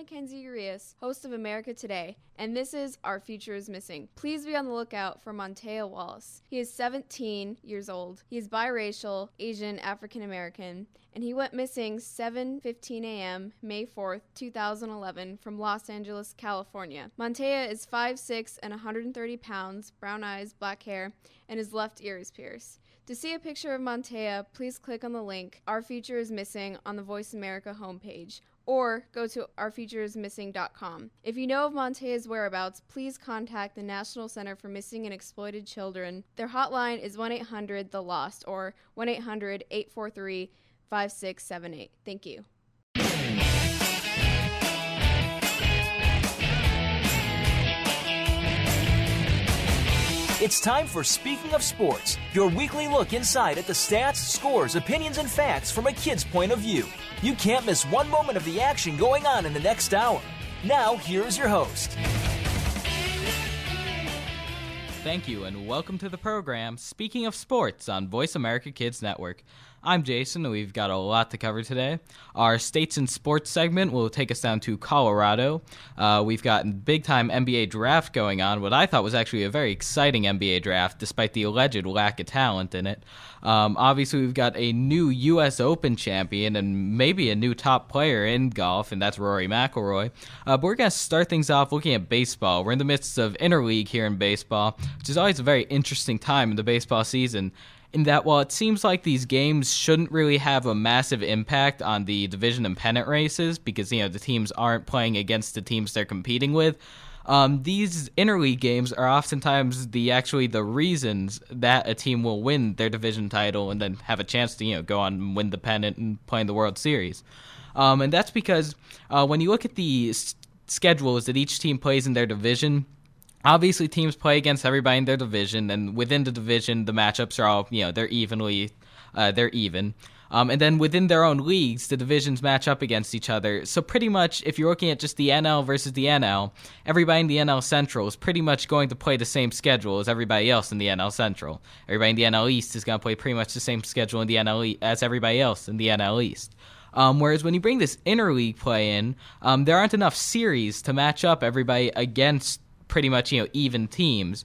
Mackenzie Urias, host of America Today, and this is Our Future is Missing. Please be on the lookout for Montea Wallace. He is 17 years old. He is biracial, Asian, African American, and he went missing 7:15 a.m. May 4th, 2011 from Los Angeles, California. Montea is 5'6 and 130 pounds, brown eyes, black hair, and his left ear is pierced. To see a picture of Montea, please click on the link Our Future is Missing on the Voice America homepage or go to ourfutureismissing.com. If you know of Montea's whereabouts, please contact the National Center for Missing and Exploited Children. Their hotline is 1 800 The Lost or 1 800 843 5678. Thank you. It's time for Speaking of Sports, your weekly look inside at the stats, scores, opinions, and facts from a kid's point of view. You can't miss one moment of the action going on in the next hour. Now, here's your host. Thank you, and welcome to the program Speaking of Sports on Voice America Kids Network. I'm Jason, and we've got a lot to cover today. Our States and Sports segment will take us down to Colorado. Uh, we've got big time NBA draft going on, what I thought was actually a very exciting NBA draft, despite the alleged lack of talent in it. Um, obviously, we've got a new U.S. Open champion and maybe a new top player in golf, and that's Rory McIlroy. Uh, but we're going to start things off looking at baseball. We're in the midst of interleague here in baseball, which is always a very interesting time in the baseball season in that while it seems like these games shouldn't really have a massive impact on the division and pennant races because you know the teams aren't playing against the teams they're competing with um, these interleague games are oftentimes the actually the reasons that a team will win their division title and then have a chance to you know go on and win the pennant and play in the World Series. Um, and that's because uh, when you look at the s- schedules that each team plays in their division, obviously teams play against everybody in their division, and within the division, the matchups are all you know they're evenly uh, they're even. Um, and then within their own leagues, the divisions match up against each other. So pretty much, if you're looking at just the NL versus the NL, everybody in the NL Central is pretty much going to play the same schedule as everybody else in the NL Central. Everybody in the NL East is going to play pretty much the same schedule in the NL e- as everybody else in the NL East. Um, whereas when you bring this interleague play in, um, there aren't enough series to match up everybody against pretty much you know even teams.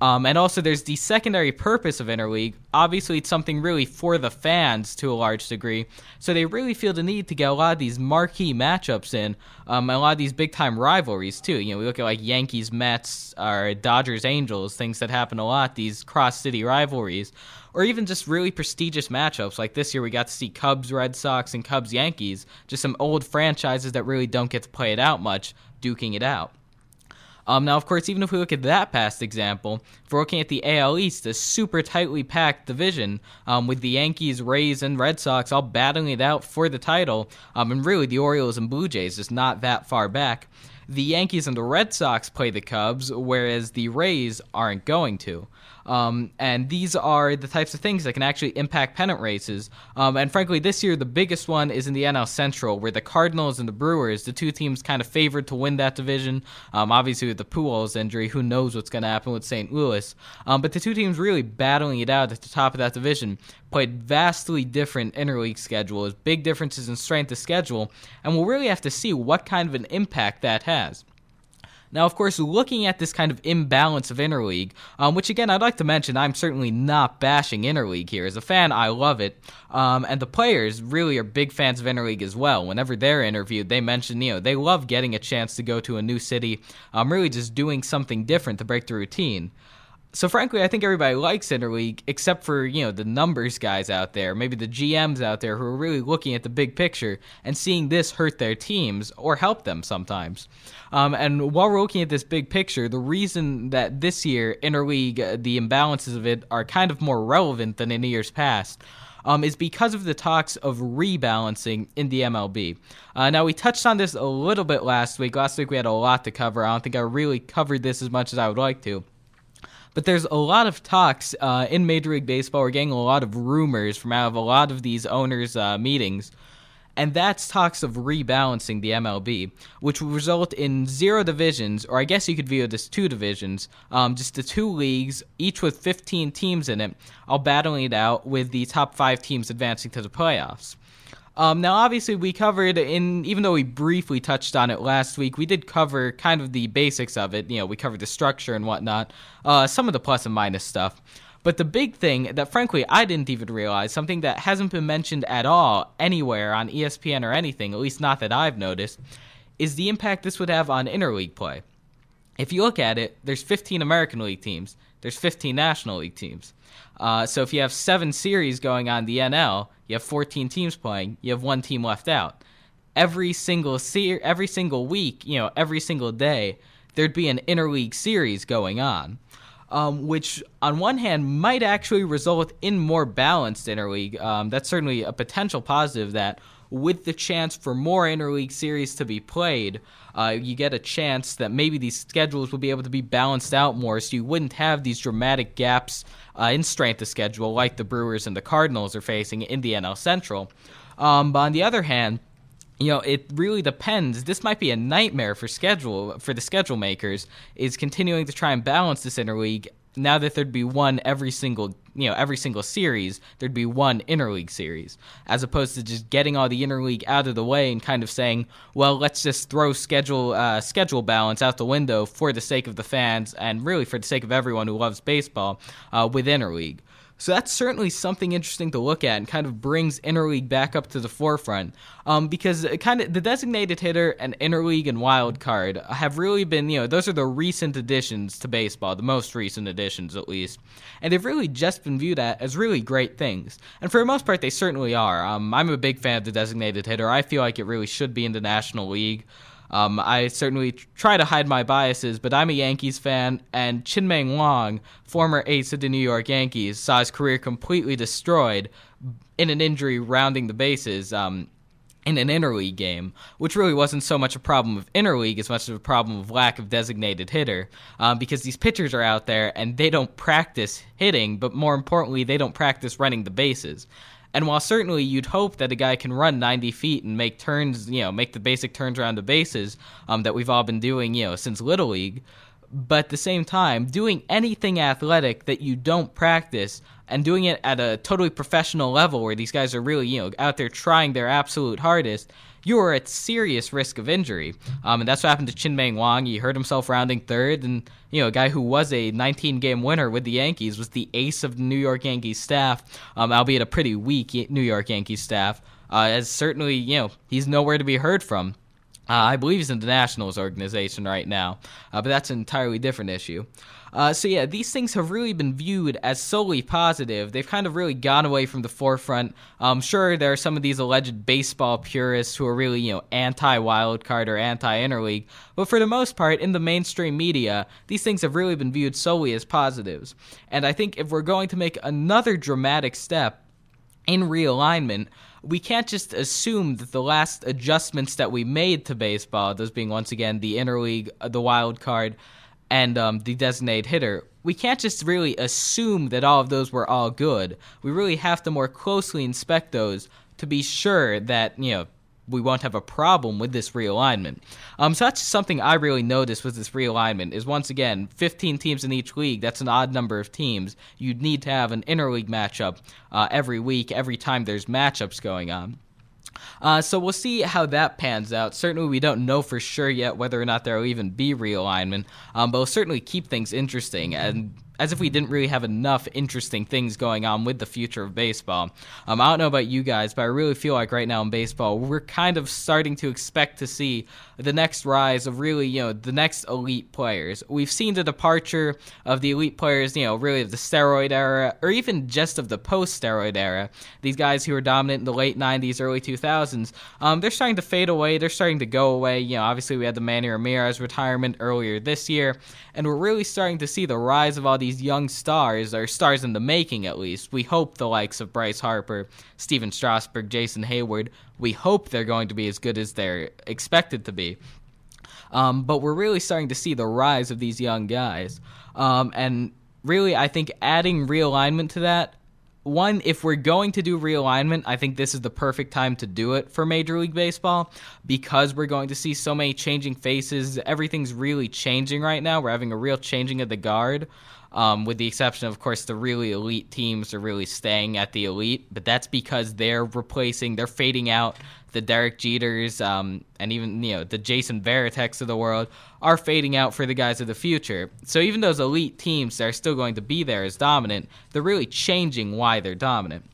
Um, and also, there's the secondary purpose of interleague. Obviously, it's something really for the fans to a large degree. So they really feel the need to get a lot of these marquee matchups in, um, and a lot of these big time rivalries too. You know, we look at like Yankees, Mets, or Dodgers, Angels, things that happen a lot. These cross city rivalries, or even just really prestigious matchups. Like this year, we got to see Cubs, Red Sox, and Cubs, Yankees. Just some old franchises that really don't get to play it out much, duking it out. Um, now, of course, even if we look at that past example, if we're looking at the AL East, a super tightly packed division um, with the Yankees, Rays, and Red Sox all battling it out for the title, um, and really the Orioles and Blue Jays just not that far back. The Yankees and the Red Sox play the Cubs, whereas the Rays aren't going to. Um, and these are the types of things that can actually impact pennant races. Um, and frankly, this year, the biggest one is in the NL Central, where the Cardinals and the Brewers, the two teams kind of favored to win that division. Um, obviously, with the Pujols injury, who knows what's going to happen with St. Louis. Um, but the two teams really battling it out at the top of that division played vastly different interleague schedules, big differences in strength of schedule, and we'll really have to see what kind of an impact that has. Now, of course, looking at this kind of imbalance of interleague, um, which again I'd like to mention, I'm certainly not bashing interleague here. As a fan, I love it, um, and the players really are big fans of interleague as well. Whenever they're interviewed, they mention you know they love getting a chance to go to a new city, um, really just doing something different to break the routine so frankly, I think everybody likes interleague except for you know the numbers guys out there, maybe the GMs out there who are really looking at the big picture and seeing this hurt their teams or help them sometimes. Um, and while we're looking at this big picture, the reason that this year interleague uh, the imbalances of it are kind of more relevant than in years past. Um, is because of the talks of rebalancing in the MLB. Uh, now, we touched on this a little bit last week. Last week we had a lot to cover. I don't think I really covered this as much as I would like to. But there's a lot of talks uh, in Major League Baseball. We're getting a lot of rumors from out of a lot of these owners' uh, meetings. and that's talks of rebalancing the MLB, which will result in zero divisions, or I guess you could view it as two divisions, um, just the two leagues, each with 15 teams in it, all battling it out with the top five teams advancing to the playoffs. Um, now, obviously, we covered in even though we briefly touched on it last week, we did cover kind of the basics of it. You know, we covered the structure and whatnot, uh, some of the plus and minus stuff. But the big thing that, frankly, I didn't even realize, something that hasn't been mentioned at all anywhere on ESPN or anything, at least not that I've noticed, is the impact this would have on interleague play. If you look at it, there's 15 American League teams, there's 15 National League teams. Uh, so if you have seven series going on the NL, you have 14 teams playing, you have one team left out. Every single se- every single week, you know, every single day, there'd be an interleague series going on um, which on one hand might actually result in more balanced interleague. Um, that's certainly a potential positive that with the chance for more interleague series to be played, uh, you get a chance that maybe these schedules will be able to be balanced out more so you wouldn't have these dramatic gaps uh, in strength of schedule like the Brewers and the Cardinals are facing in the NL Central. Um, but on the other hand, you know, it really depends. This might be a nightmare for schedule for the schedule makers. Is continuing to try and balance this interleague. Now that there'd be one every single, you know, every single series, there'd be one interleague series, as opposed to just getting all the interleague out of the way and kind of saying, well, let's just throw schedule uh, schedule balance out the window for the sake of the fans and really for the sake of everyone who loves baseball uh, with interleague. So that's certainly something interesting to look at and kind of brings interleague back up to the forefront. Um, because kind of the designated hitter and interleague and wild card have really been, you know, those are the recent additions to baseball, the most recent additions at least. And they've really just been viewed at as really great things. And for the most part, they certainly are. Um, I'm a big fan of the designated hitter. I feel like it really should be in the National League. Um, I certainly try to hide my biases, but I'm a Yankees fan, and Chien-Ming Wang, former ace of the New York Yankees, saw his career completely destroyed in an injury rounding the bases. Um, in an interleague game, which really wasn't so much a problem of interleague as much as a problem of lack of designated hitter, um, because these pitchers are out there and they don't practice hitting, but more importantly, they don't practice running the bases. And while certainly you'd hope that a guy can run 90 feet and make turns, you know, make the basic turns around the bases um, that we've all been doing, you know, since Little League, but at the same time, doing anything athletic that you don't practice and doing it at a totally professional level where these guys are really, you know, out there trying their absolute hardest you are at serious risk of injury. Um, and that's what happened to Chien-Ming Wang. He hurt himself rounding third, and you know, a guy who was a 19 game winner with the Yankees was the ace of the New York Yankees staff, um, albeit a pretty weak New York Yankees staff. Uh, as certainly, you know, he's nowhere to be heard from. Uh, I believe he's in the Nationals organization right now, uh, but that's an entirely different issue. Uh, so yeah, these things have really been viewed as solely positive. They've kind of really gone away from the forefront. Um, sure, there are some of these alleged baseball purists who are really, you know, anti wildcard or anti interleague, but for the most part, in the mainstream media, these things have really been viewed solely as positives. And I think if we're going to make another dramatic step in realignment, we can't just assume that the last adjustments that we made to baseball, those being once again the interleague, uh, the wild card, and um, the designated hitter, we can't just really assume that all of those were all good. We really have to more closely inspect those to be sure that, you know, we won't have a problem with this realignment. Um, so that's something I really noticed with this realignment is once again, 15 teams in each league. That's an odd number of teams. You'd need to have an interleague matchup uh, every week, every time there's matchups going on. Uh, so we'll see how that pans out. Certainly, we don't know for sure yet whether or not there will even be realignment, um, but we'll certainly keep things interesting. And as if we didn't really have enough interesting things going on with the future of baseball. Um, I don't know about you guys, but I really feel like right now in baseball, we're kind of starting to expect to see the next rise of really, you know, the next elite players. We've seen the departure of the elite players, you know, really of the steroid era, or even just of the post steroid era. These guys who were dominant in the late 90s, early 2000s, um, they're starting to fade away. They're starting to go away. You know, obviously we had the Manny Ramirez retirement earlier this year, and we're really starting to see the rise of all these these young stars, or stars in the making at least, we hope the likes of Bryce Harper, Stephen Strasburg, Jason Heyward, we hope they're going to be as good as they're expected to be. Um, but we're really starting to see the rise of these young guys. Um, and really, I think adding realignment to that one, if we're going to do realignment, I think this is the perfect time to do it for Major League Baseball because we're going to see so many changing faces. Everything's really changing right now. We're having a real changing of the guard. Um, with the exception, of course, the really elite teams are really staying at the elite, but that's because they're replacing, they're fading out the Derek Jeters, um, and even you know the Jason Varitek's of the world are fading out for the guys of the future. So even those elite teams that are still going to be there as dominant, they're really changing why they're dominant.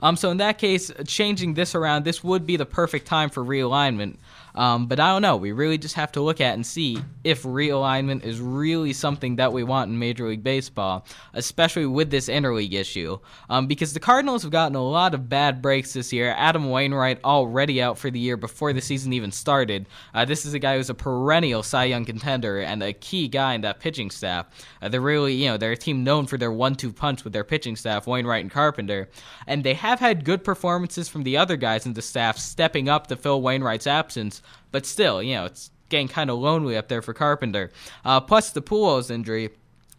Um, so in that case, changing this around, this would be the perfect time for realignment. Um, but I don't know. We really just have to look at and see if realignment is really something that we want in Major League Baseball, especially with this interleague issue. Um, because the Cardinals have gotten a lot of bad breaks this year. Adam Wainwright already out for the year before the season even started. Uh, this is a guy who's a perennial Cy Young contender and a key guy in that pitching staff. Uh, they're really, you know, they're a team known for their one-two punch with their pitching staff, Wainwright and Carpenter, and they have had good performances from the other guys in the staff, stepping up to fill Wainwright's absence but still, you know, it's getting kind of lonely up there for Carpenter. Uh, plus the Pujols injury.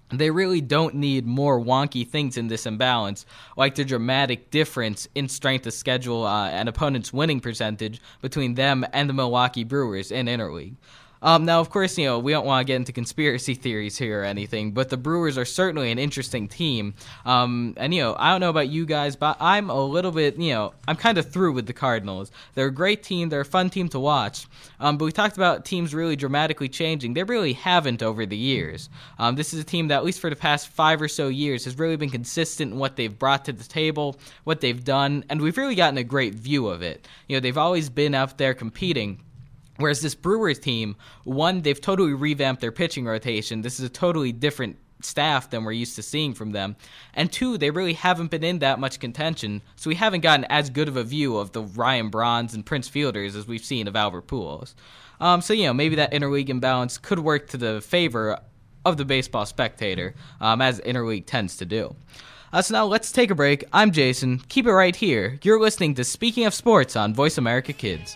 They really don't need more wonky things in this imbalance, like the dramatic difference in strength of schedule uh, and opponent's winning percentage between them and the Milwaukee Brewers in interleague. Um, now, of course, you know we don't want to get into conspiracy theories here or anything, but the Brewers are certainly an interesting team. Um, and you know, I don't know about you guys, but I'm a little bit, you know, I'm kind of through with the Cardinals. They're a great team. They're a fun team to watch. Um, but we talked about teams really dramatically changing. They really haven't over the years. Um, this is a team that, at least for the past five or so years, has really been consistent in what they've brought to the table, what they've done, and we've really gotten a great view of it. You know, they've always been out there competing. Whereas this Brewers team, one, they've totally revamped their pitching rotation. This is a totally different staff than we're used to seeing from them. And two, they really haven't been in that much contention, so we haven't gotten as good of a view of the Ryan Brauns and Prince Fielders as we've seen of Albert Pujols. Um, so, you know, maybe that interleague imbalance could work to the favor of the baseball spectator, um, as interleague tends to do. Uh, so now let's take a break. I'm Jason. Keep it right here. You're listening to Speaking of Sports on Voice America Kids.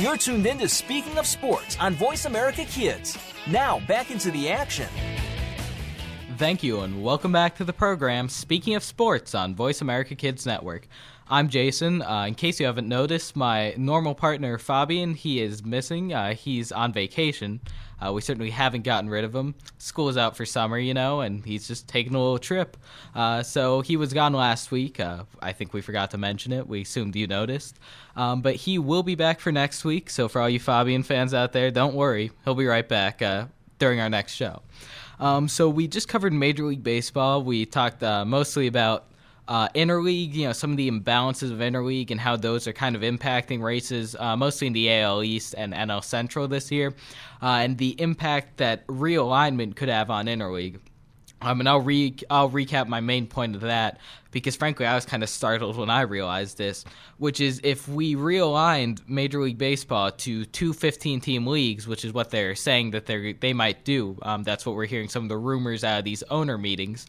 You're tuned in to Speaking of Sports on Voice America Kids. Now, back into the action. Thank you, and welcome back to the program Speaking of Sports on Voice America Kids Network. I'm Jason. Uh, in case you haven't noticed, my normal partner Fabian, he is missing. Uh, he's on vacation. Uh, we certainly haven't gotten rid of him. School is out for summer, you know, and he's just taking a little trip. Uh, so he was gone last week. Uh, I think we forgot to mention it. We assumed you noticed. Um, but he will be back for next week. So for all you Fabian fans out there, don't worry. He'll be right back uh, during our next show. Um, so we just covered Major League Baseball. We talked uh, mostly about uh, interleague, you know, some of the imbalances of interleague and how those are kind of impacting races, uh, mostly in the AL East and NL Central this year, uh, and the impact that realignment could have on interleague. Um, and I'll re I'll recap my main point of that because frankly I was kind of startled when I realized this, which is if we realigned Major League Baseball to two 15 team leagues, which is what they're saying that they they might do. Um, that's what we're hearing some of the rumors out of these owner meetings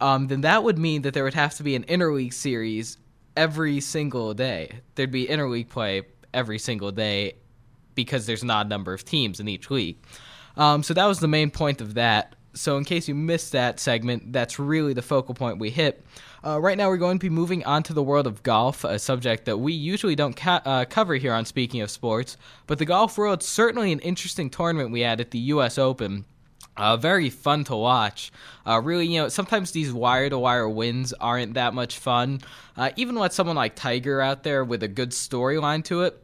um, then that would mean that there would have to be an interleague series every single day. There'd be interleague play every single day because there's not a number of teams in each league. Um, so that was the main point of that. So in case you missed that segment, that's really the focal point we hit. Uh, right now, we're going to be moving on to the world of golf, a subject that we usually don't ca- uh, cover here on Speaking of Sports. But the golf world certainly an interesting tournament we had at the U.S. Open uh, very fun to watch. Uh, really, you know, sometimes these wire to wire wins aren't that much fun. Uh, even with someone like Tiger out there with a good storyline to it,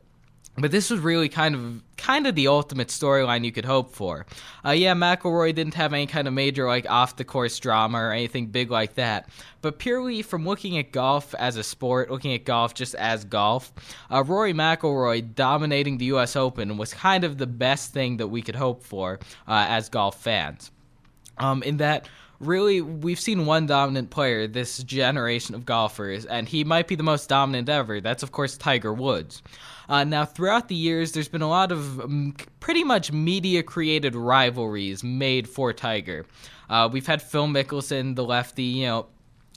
but this was really kind of kind of the ultimate storyline you could hope for. Uh, yeah, McIlroy didn't have any kind of major like off the course drama or anything big like that. But purely from looking at golf as a sport, looking at golf just as golf, uh, Rory McIlroy dominating the U.S. Open was kind of the best thing that we could hope for uh, as golf fans. Um, in that really we've seen one dominant player this generation of golfers and he might be the most dominant ever that's of course tiger woods uh, now, throughout the years, there's been a lot of um, pretty much media created rivalries made for Tiger. Uh, we've had Phil Mickelson, the lefty, you know,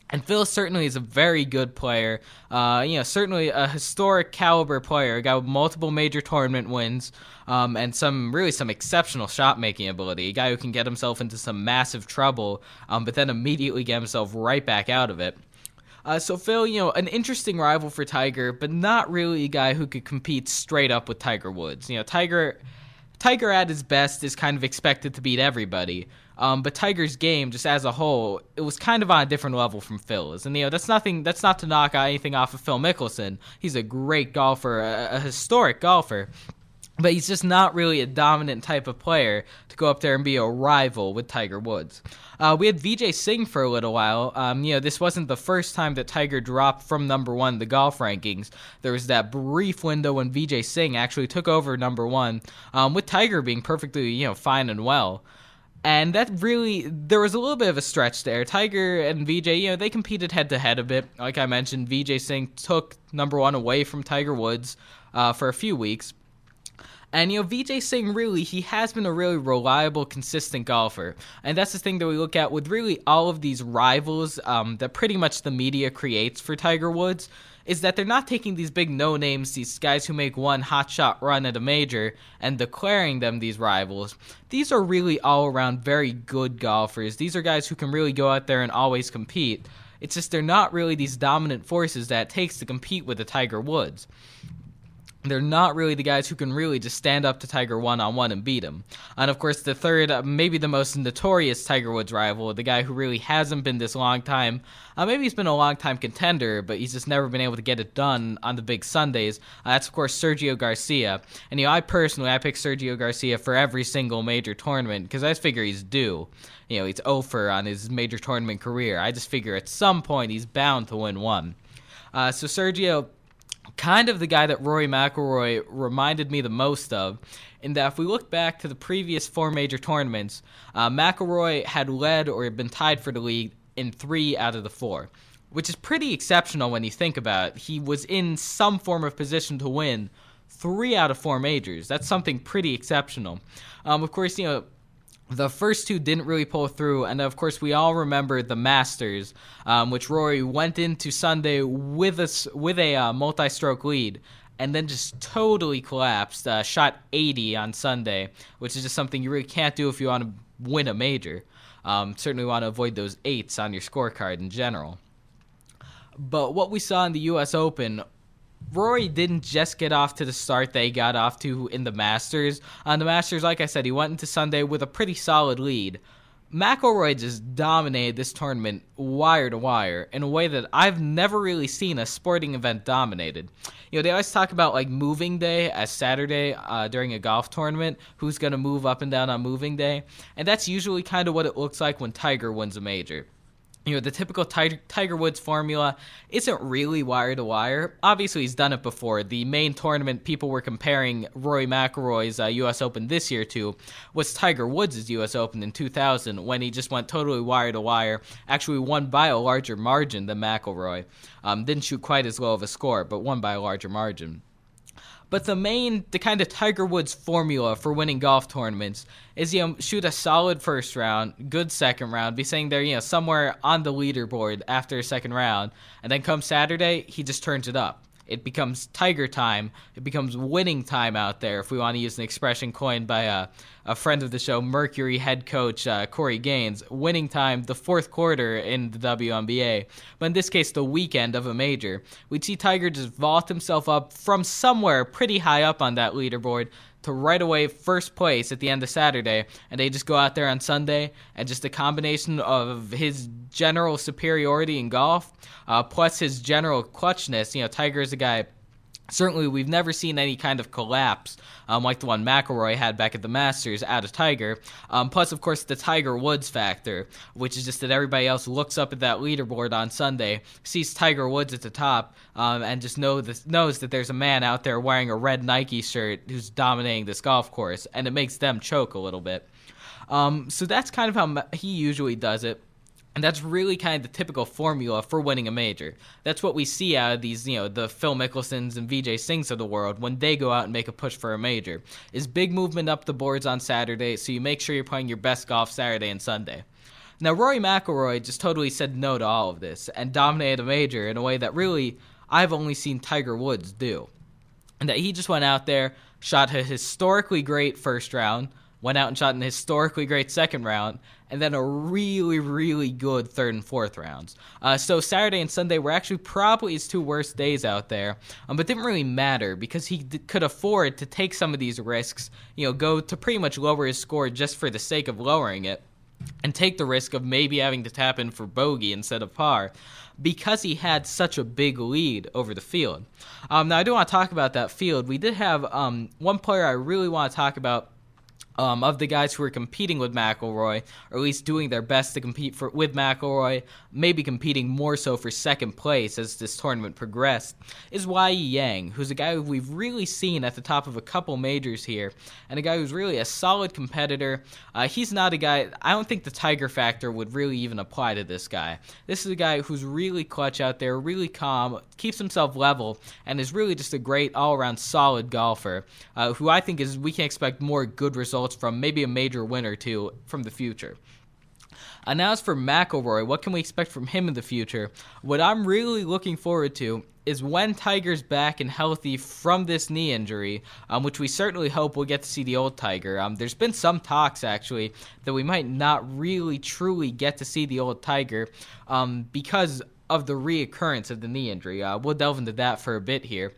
and Phil certainly is a very good player. Uh, you know, certainly a historic caliber player. With multiple major tournament wins, um, and some really some exceptional shot making ability. A guy who can get himself into some massive trouble, um, but then immediately get himself right back out of it. Uh, so Phil, you know, an interesting rival for Tiger, but not really a guy who could compete straight up with Tiger Woods. You know, Tiger, Tiger at his best is kind of expected to beat everybody. Um, but Tiger's game, just as a whole, it was kind of on a different level from Phil's. And you know, that's nothing. That's not to knock anything off of Phil Mickelson. He's a great golfer, a, a historic golfer but he's just not really a dominant type of player to go up there and be a rival with Tiger Woods. Uh, we had Vijay Singh for a little while. Um, you know, this wasn't the first time that Tiger dropped from number one the golf rankings. There was that brief window when Vijay Singh actually took over number one, um, with Tiger being perfectly, you know, fine and well. And that really, there was a little bit of a stretch there. Tiger and Vijay, you know, they competed head to head a bit. Like I mentioned, Vijay Singh took number one away from Tiger Woods uh, for a few weeks. And you know, Vijay Singh really he has been a really reliable, consistent golfer, and that's the thing that we look at with really all of these rivals um, that pretty much the media creates for Tiger Woods. Is that they're not taking these big no names, these guys who make one hot shot run at a major, and declaring them these rivals. These are really all around very good golfers. These are guys who can really go out there and always compete. It's just they're not really these dominant forces that it takes to compete with the Tiger Woods they're not really the guys who can really just stand up to Tiger one on one and beat him. And of course, the third, uh, maybe the most notorious Tiger Woods rival, the guy who really hasn't been this long time. Uh, maybe he's been a long time contender, but he's just never been able to get it done on the big Sundays. Uh, that's of course Sergio Garcia. And you know, I personally, I pick Sergio Garcia for every single major tournament because I just figure he's due. You know, he's over on his major tournament career. I just figure at some point he's bound to win one. Uh, so Sergio kind of the guy that Rory McIlroy reminded me the most of. In that, if we look back to the previous four major tournaments, uh, McIlroy had led or had been tied for the lead in three out of the four, which is pretty exceptional when you think about it. He was in some form of position to win three out of four majors. That's something pretty exceptional. Um, of course, you know the first two didn't really pull through, and of course we all remember the Masters, um, which Rory went into Sunday with a with a uh, multi-stroke lead, and then just totally collapsed. Uh, shot 80 on Sunday, which is just something you really can't do if you want to win a major. Um, certainly want to avoid those eights on your scorecard in general. But what we saw in the U.S. Open Rory didn't just get off to the start they got off to in the Masters. On the Masters, like I said, he went into Sunday with a pretty solid lead. McIlroy just dominated this tournament wire to wire in a way that I've never really seen a sporting event dominated. You know, they always talk about like moving day as Saturday uh, during a golf tournament, who's going to move up and down on moving day, and that's usually kind of what it looks like when Tiger wins a major you know the typical Tiger Woods formula isn't really wire to wire. Obviously, he's done it before. The main tournament people were comparing Rory McIlroy's uh, U.S. Open this year to was Tiger Woods' U.S. Open in 2000 when he just went totally wire to wire. Actually, won by a larger margin than McIlroy. Um, didn't shoot quite as low of a score, but won by a larger margin. But the main, the kind of Tiger Woods formula for winning golf tournaments is you know shoot a solid first round, good second round, be saying there you know somewhere on the leaderboard after a second round, and then come Saturday he just turns it up it becomes tiger time. It becomes winning time out there, if we want to use an expression coined by a, a friend of the show, Mercury head coach uh, Corey Gaines. Winning time, the fourth quarter in the WNBA, but in this case, the weekend of a major. We'd see Tiger just vault himself up from somewhere pretty high up on that leaderboard to right away first place at the end of Saturday, and they just go out there on Sunday, and just a combination of his general superiority in golf, uh, plus his general clutchness. You know, Tiger is a guy certainly we've never seen any kind of collapse um, like the one McIlroy had back at the Masters out of Tiger. Um, plus, of course, the Tiger Woods factor, which is just that everybody else looks up at that leaderboard on Sunday, sees Tiger Woods at the top, um, and just know this, knows that there's a man out there wearing a red Nike shirt who's dominating this golf course, and it makes them choke a little bit. Um, so that's kind of how he usually does it. And that's really kind of the typical formula for winning a major. That's what we see out of these, you know, the Phil Mickelsons and Vijay Singhs of the world when they go out and make a push for a major. Is big movement up the boards on Saturday, so you make sure you're playing your best golf Saturday and Sunday. Now, Rory McIlroy just totally said no to all of this and dominated a major in a way that really I've only seen Tiger Woods do. And that he just went out there, shot a historically great first round, went out and shot an historically great second round, and then a really, really good third and fourth rounds. Uh, so Saturday and Sunday were actually probably his two worst days out there, um, but didn't really matter because he d- could afford to take some of these risks. You know, go to pretty much lower his score just for the sake of lowering it. And take the risk of maybe having to tap in for bogey instead of par because he had such a big lead over the field. Um, now, I do want to talk about that field. We did have um, one player I really want to talk about um, of the guys who are competing with McIlroy, or at least doing their best to compete for with McIlroy, maybe competing more so for second place as this tournament progressed, is Y.E. Yang, who's a guy who we've really seen at the top of a couple majors here, and a guy who's really a solid competitor. Uh, he's not a guy, I don't think the Tiger factor would really even apply to this guy. This is a guy who's really clutch out there, really calm, keeps himself level, and is really just a great all around solid golfer, uh, who I think is we can expect more good results results from maybe a major win or two from the future. And as for McIlroy, what can we expect from him in the future? What I'm really looking forward to is when Tiger's back and healthy from this knee injury, um, which we certainly hope we'll get to see the old Tiger. Um, there's been some talks actually that we might not really truly get to see the old Tiger um, because of the reoccurrence of the knee injury. Uh, we'll delve into that for a bit here.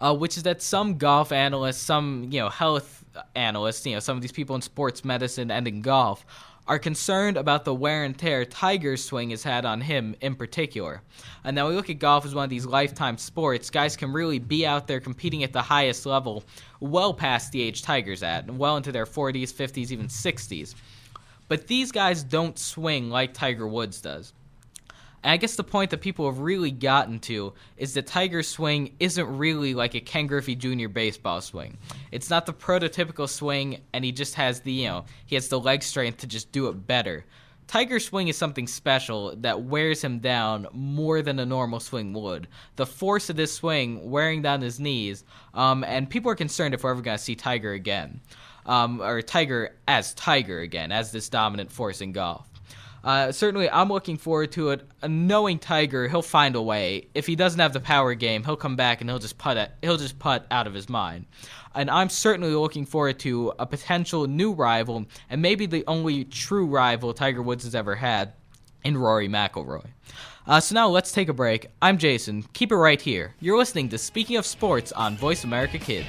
Uh, which is that some golf analysts, some you know health analysts, you know, some of these people in sports medicine and in golf, are concerned about the wear and tear Tiger's swing has had on him in particular. And now we look at golf as one of these lifetime sports. Guys can really be out there competing at the highest level well past the age Tiger's at, and well into their 40s, 50s, even 60s. But these guys don't swing like Tiger Woods does. And I guess the point that people have really gotten to is that Tiger's swing isn't really like a Ken Griffey Jr. baseball swing. It's not the prototypical swing, and he just has the, you know, he has the leg strength to just do it better. Tiger's swing is something special that wears him down more than a normal swing would. The force of this swing wearing down his knees, um, and people are concerned if we're ever going to see Tiger again. Um, or Tiger as Tiger again, as this dominant force in golf. Uh, certainly, I'm looking forward to it. A knowing Tiger, he'll find a way. If he doesn't have the power game, he'll come back and he'll just putt. It, he'll just putt out of his mind. And I'm certainly looking forward to a potential new rival, and maybe the only true rival Tiger Woods has ever had, in Rory McIlroy. Uh, so now let's take a break. I'm Jason. Keep it right here. You're listening to Speaking of Sports on Voice America Kids.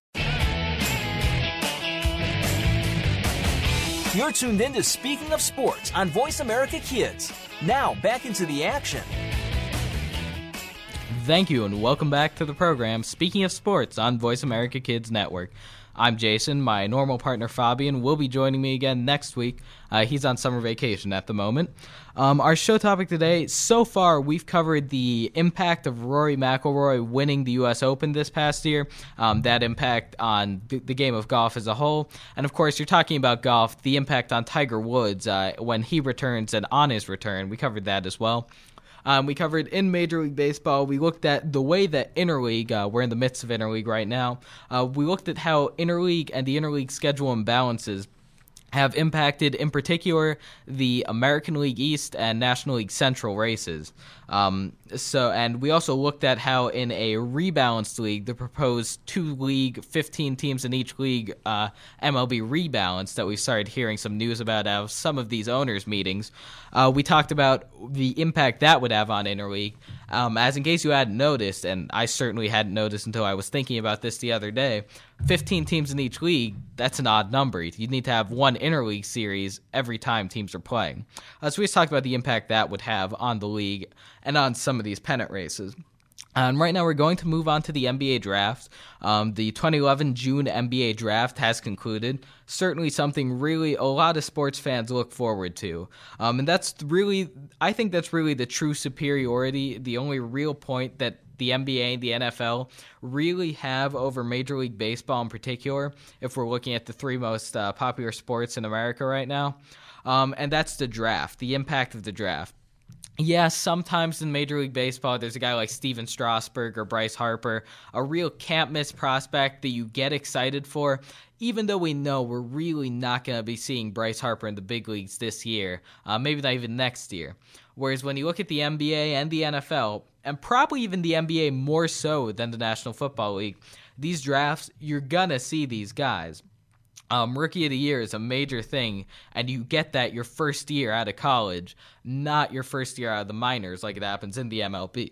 You're tuned in to Speaking of Sports on Voice America Kids. Now, back into the action. Thank you, and welcome back to the program Speaking of Sports on Voice America Kids Network. I'm Jason. My normal partner Fabian will be joining me again next week. Uh, he's on summer vacation at the moment. Um, our show topic today so far, we've covered the impact of Rory McIlroy winning the U.S. Open this past year, um, that impact on the, the, game of golf as a whole. And of course, you're talking about golf, the impact on Tiger Woods uh, when he returns and on his return. We covered that as well. Um, we covered in Major League Baseball. We looked at the way that interleague, uh, we're in the midst of interleague right now. Uh, we looked at how interleague and the interleague schedule imbalances have impacted, in particular, the American League East and National League Central races. Um, so, and we also looked at how in a rebalanced league, the proposed two league, 15 teams in each league, uh, MLB rebalance that we started hearing some news about out of some of these owners' meetings. Uh, we talked about the impact that would have on interleague. Um, as in case you hadn't noticed, and I certainly hadn't noticed until I was thinking about this the other day, 15 teams in each league, that's an odd number. You'd need to have one interleague series every time teams are playing. Uh, so we just talked about the impact that would have on the league and on some of these pennant races. And right now, we're going to move on to the NBA draft. Um, the 2011 June NBA draft has concluded. Certainly, something really a lot of sports fans look forward to. Um, and that's really, I think that's really the true superiority, the only real point that the NBA and the NFL really have over Major League Baseball in particular, if we're looking at the three most uh, popular sports in America right now. Um, and that's the draft, the impact of the draft yeah, sometimes in Major League Baseball, there's a guy like Stephen Strasburg or Bryce Harper, a real can't miss prospect that you get excited for, even though we know we're really not going to be seeing Bryce Harper in the big leagues this year, uh, maybe not even next year. Whereas when you look at the NBA and the NFL, and probably even the NBA more so than the National Football League, these drafts, you're going to see these guys. Um, rookie of the year is a major thing, and you get that your first year out of college, not your first year out of the minors like it happens in the MLB.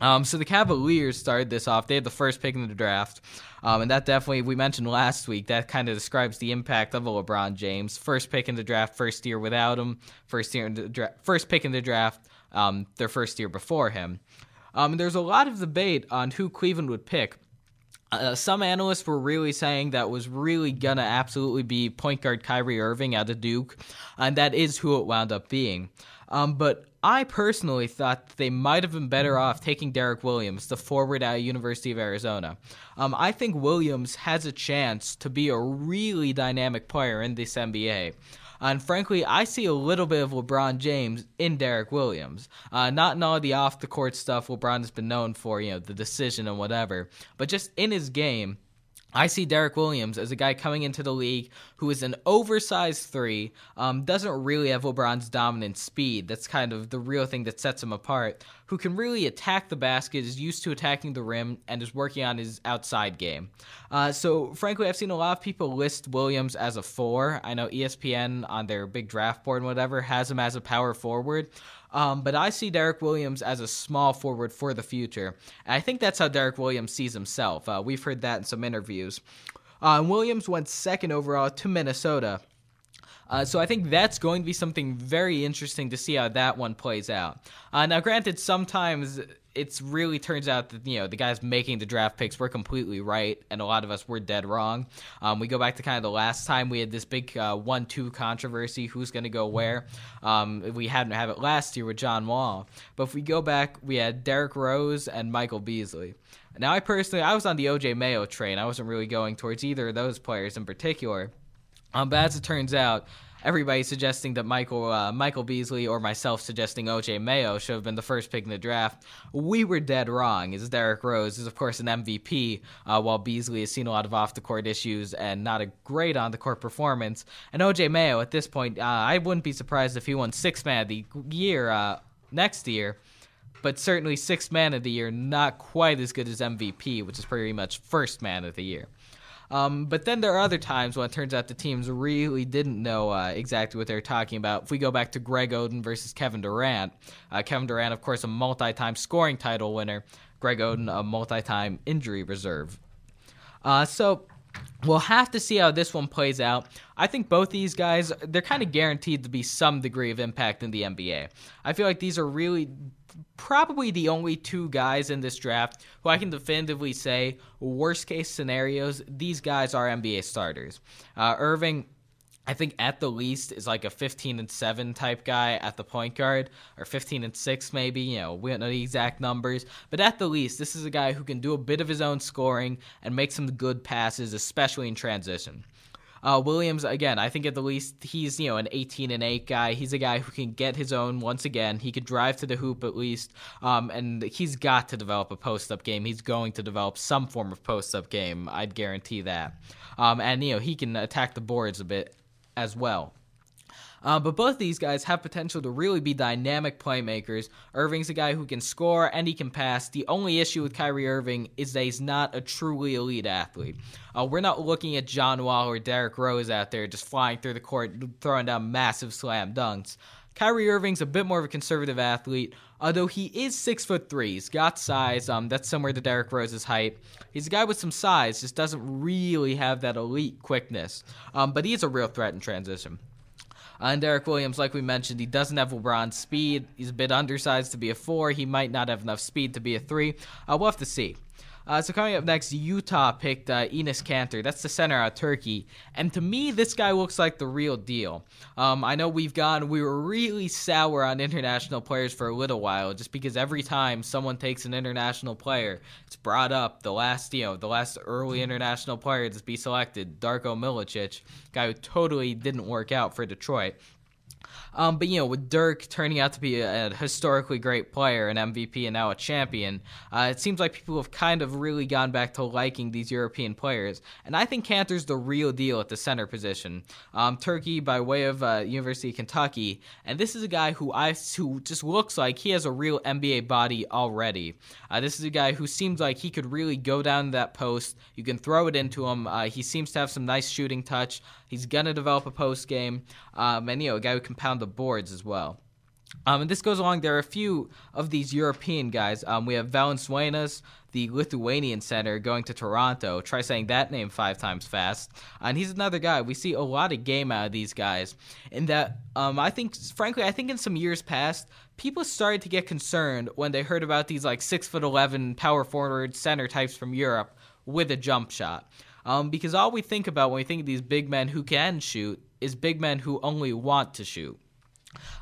Um, so the Cavaliers started this off. They had the first pick in the draft, um, and that definitely we mentioned last week. That kind of describes the impact of a LeBron James first pick in the draft, first year without him, first year in the dra- first pick in the draft, um, their first year before him. Um, there's a lot of debate on who Cleveland would pick. Uh, some analysts were really saying that was really gonna absolutely be point guard Kyrie Irving out of Duke, and that is who it wound up being. Um, but I personally thought they might have been better off taking Derrick Williams, the forward at University of Arizona. Um, I think Williams has a chance to be a really dynamic player in this NBA. And frankly, I see a little bit of LeBron James in Derrick Williams. Uh, not in all the off the court stuff LeBron has been known for, you know, the decision and whatever, but just in his game. I see Derrick Williams as a guy coming into the league who is an oversized three, um, doesn't really have LeBron's dominant speed. That's kind of the real thing that sets him apart. Who can really attack the basket, is used to attacking the rim, and is working on his outside game. Uh, so, frankly, I've seen a lot of people list Williams as a four. I know ESPN on their big draft board and whatever has him as a power forward. Um, but I see Derrick Williams as a small forward for the future. And I think that's how Derrick Williams sees himself. Uh, we've heard that in some interviews. Uh, Williams went second overall to Minnesota. Uh, so I think that's going to be something very interesting to see how that one plays out. Uh, now, granted, sometimes it really turns out that you know the guys making the draft picks were completely right, and a lot of us were dead wrong. Um, we go back to kind of the last time we had this big uh, one-two controversy: who's going to go where. Um, we hadn't have it last year with John Wall, but if we go back, we had Derrick Rose and Michael Beasley. Now, I personally, I was on the OJ Mayo train. I wasn't really going towards either of those players in particular. Um, but as it turns out, everybody suggesting that Michael uh, Michael Beasley or myself suggesting OJ Mayo should have been the first pick in the draft. We were dead wrong. As Derrick Rose is of course an MVP, uh, while Beasley has seen a lot of off the court issues and not a great on the court performance. And OJ Mayo at this point, uh, I wouldn't be surprised if he won Sixth man of the year uh, next year. But certainly sixth man of the year, not quite as good as MVP, which is pretty much first man of the year. Um, but then there are other times when it turns out the teams really didn't know uh, exactly what they were talking about. If we go back to Greg Oden versus Kevin Durant, uh, Kevin Durant, of course, a multi time scoring title winner, Greg Oden, a multi time injury reserve. Uh, so we'll have to see how this one plays out. I think both these guys, they're kind of guaranteed to be some degree of impact in the NBA. I feel like these are really probably the only two guys in this draft who I can definitively say, worst case scenarios, these guys are NBA starters. Uh, Irving. I think at the least is like a 15 and 7 type guy at the point guard, or 15 and 6 maybe. You know, we don't know the exact numbers, but at the least, this is a guy who can do a bit of his own scoring and make some good passes, especially in transition. Uh, Williams, again, I think at the least he's you know an 18 and 8 guy. He's a guy who can get his own once again. He could drive to the hoop at least, um, and he's got to develop a post up game. He's going to develop some form of post up game. I'd guarantee that. Um, and you know he can attack the boards a bit as well. Uh, but both these guys have potential to really be dynamic playmakers. Irving's a guy who can score and he can pass. The only issue with Kyrie Irving is that he's not a truly elite athlete. Uh, we're not looking at John Wall or Derrick Rose out there just flying through the court, throwing down massive slam dunks. Kyrie Irving's a bit more of a conservative athlete, although he is six foot three. He's got size. Um, that's somewhere to Derrick Rose's height. He's a guy with some size, just doesn't really have that elite quickness. Um, but he's a real threat in transition. And Derrick Williams, like we mentioned, he doesn't have LeBron's speed. He's a bit undersized to be a four. He might not have enough speed to be a three. Uh, we'll have to see. Uh, so coming up next, Utah picked uh, Enes Kanter. That's the center out of Turkey, and to me, this guy looks like the real deal. Um, I know we've gone, we were really sour on international players for a little while, just because every time someone takes an international player, it's brought up. The last, you know, the last early international player to be selected, Darko Milicic, guy who totally didn't work out for Detroit. Um, but you know, with Dirk turning out to be a, historically great player, an MVP, and now a champion, uh, it seems like people have kind of really gone back to liking these European players. And I think Kanter's the real deal at the center position. Um, Turkey by way of uh, University of Kentucky, and this is a guy who I who just looks like he has a real NBA body already. Uh, this is a guy who seems like he could really go down that post. You can throw it into him. Uh, he seems to have some nice shooting touch. He's gonna develop a post game, um, and you know, a guy who can pound the boards as well. Um, and this goes along. There are a few of these European guys. Um, we have Valančiūnas, the Lithuanian center, going to Toronto. Try saying that name five times fast. And he's another guy. We see a lot of game out of these guys. In that, um, I think, frankly, I think in some years past, people started to get concerned when they heard about these like six foot eleven power forward center types from Europe with a jump shot. Um, because all we think about when we think of these big men who can shoot is big men who only want to shoot.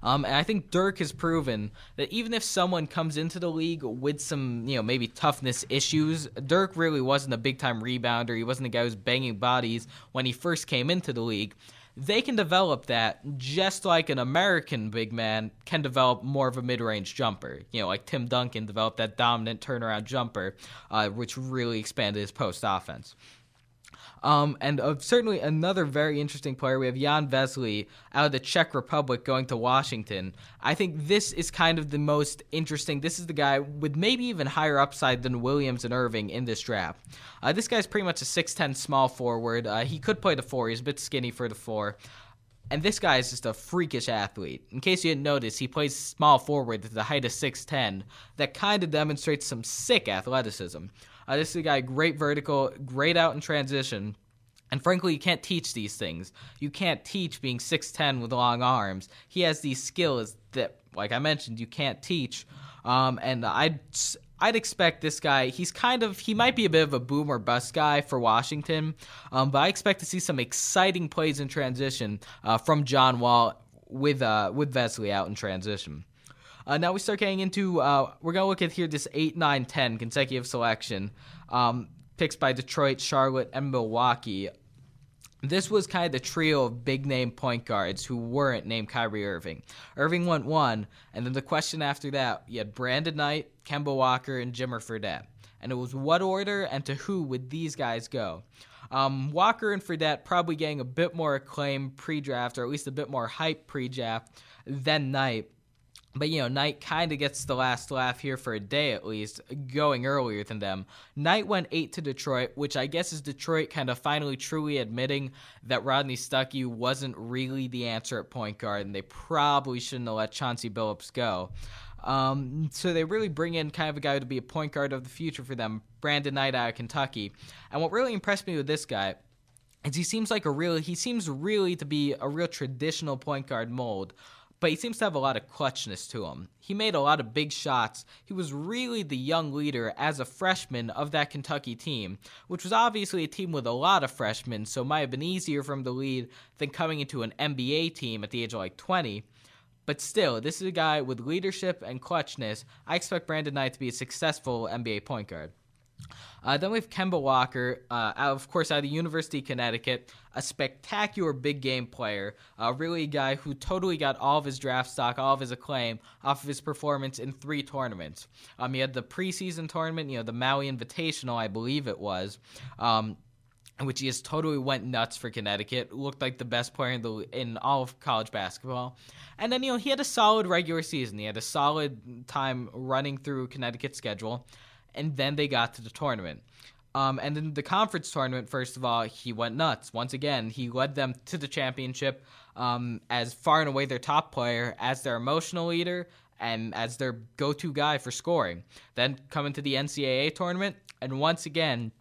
Um, and I think Dirk has proven that even if someone comes into the league with some, you know, maybe toughness issues, Dirk really wasn't a big time rebounder. He wasn't a guy who was banging bodies when he first came into the league. They can develop that just like an American big man can develop more of a mid range jumper. You know, like Tim Duncan developed that dominant turnaround jumper, uh, which really expanded his post offense. Um, and uh, certainly another very interesting player, we have Jan Vesely out of the Czech Republic going to Washington. I think this is kind of the most interesting. This is the guy with maybe even higher upside than Williams and Irving in this draft. Uh, this guy's pretty much a 6'10 small forward. Uh, he could play the four, he's a bit skinny for the four. And this guy is just a freakish athlete. In case you didn't notice, he plays small forward at the height of 6'10. That kind of demonstrates some sick athleticism. Uh, this is a guy, great vertical, great out in transition. And frankly, you can't teach these things. You can't teach being 6'10 with long arms. He has these skills that, like I mentioned, you can't teach. Um, and I'd, I'd expect this guy, he's kind of, he might be a bit of a boom or bust guy for Washington, um, but I expect to see some exciting plays in transition uh, from John Wall with, uh, with Vesely out in transition. Uh, now we start getting into, uh, we're going to look at here this 8, 9, 10 consecutive selection. Um, picks by Detroit, Charlotte, and Milwaukee. This was kind of the trio of big name point guards who weren't named Kyrie Irving. Irving went one, and then the question after that, you had Brandon Knight, Kemba Walker, and Jimmer Fredette. And it was what order and to who would these guys go? Um, Walker and Fredette probably getting a bit more acclaim pre draft, or at least a bit more hype pre draft than Knight. But you know, Knight kind of gets the last laugh here for a day at least, going earlier than them. Knight went eight to Detroit, which I guess is Detroit kind of finally truly admitting that Rodney Stuckey wasn't really the answer at point guard, and they probably shouldn't have let Chauncey Billups go. Um, so they really bring in kind of a guy to be a point guard of the future for them, Brandon Knight out of Kentucky. And what really impressed me with this guy is he seems like a real he seems really to be a real traditional point guard mold but he seems to have a lot of clutchness to him. He made a lot of big shots. He was really the young leader as a freshman of that Kentucky team, which was obviously a team with a lot of freshmen, so might have been easier for him to lead than coming into an NBA team at the age of like 20. But still, this is a guy with leadership and clutchness. I expect Brandon Knight to be a successful NBA point guard. Uh, then we have Kemba Walker, uh, of course, out of the University of Connecticut, a spectacular big game player, uh, really a guy who totally got all of his draft stock, all of his acclaim off of his performance in three tournaments. Um, he had the preseason tournament, you know, the Maui Invitational, I believe it was. Um, which he just totally went nuts for Connecticut. Looked like the best player in the in all of college basketball. And then you know he had a solid regular season. He had a solid time running through Connecticut's schedule and then they got to the tournament. Um, and in the conference tournament, first of all, he went nuts. Once again, he led them to the championship um, as far and away their top player, as their emotional leader, and as their go to guy for scoring. Then coming to the NCAA tournament, and once again,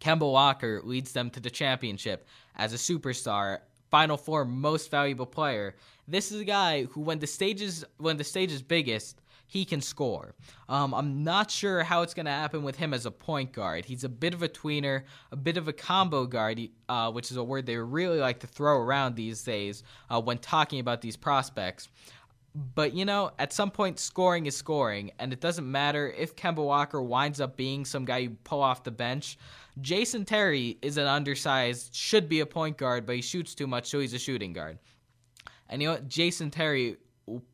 Kemba Walker leads them to the championship as a superstar, Final Four most valuable player. This is a guy who, when the stage is when the stage is biggest, he can score. Um, I'm not sure how it's going to happen with him as a point guard. He's a bit of a tweener, a bit of a combo guard, uh, which is a word they really like to throw around these days uh, when talking about these prospects. But you know, at some point, scoring is scoring, and it doesn't matter if Kemba Walker winds up being some guy you pull off the bench. Jason Terry is an undersized, should be a point guard, but he shoots too much, so he's a shooting guard. And you know what? Jason Terry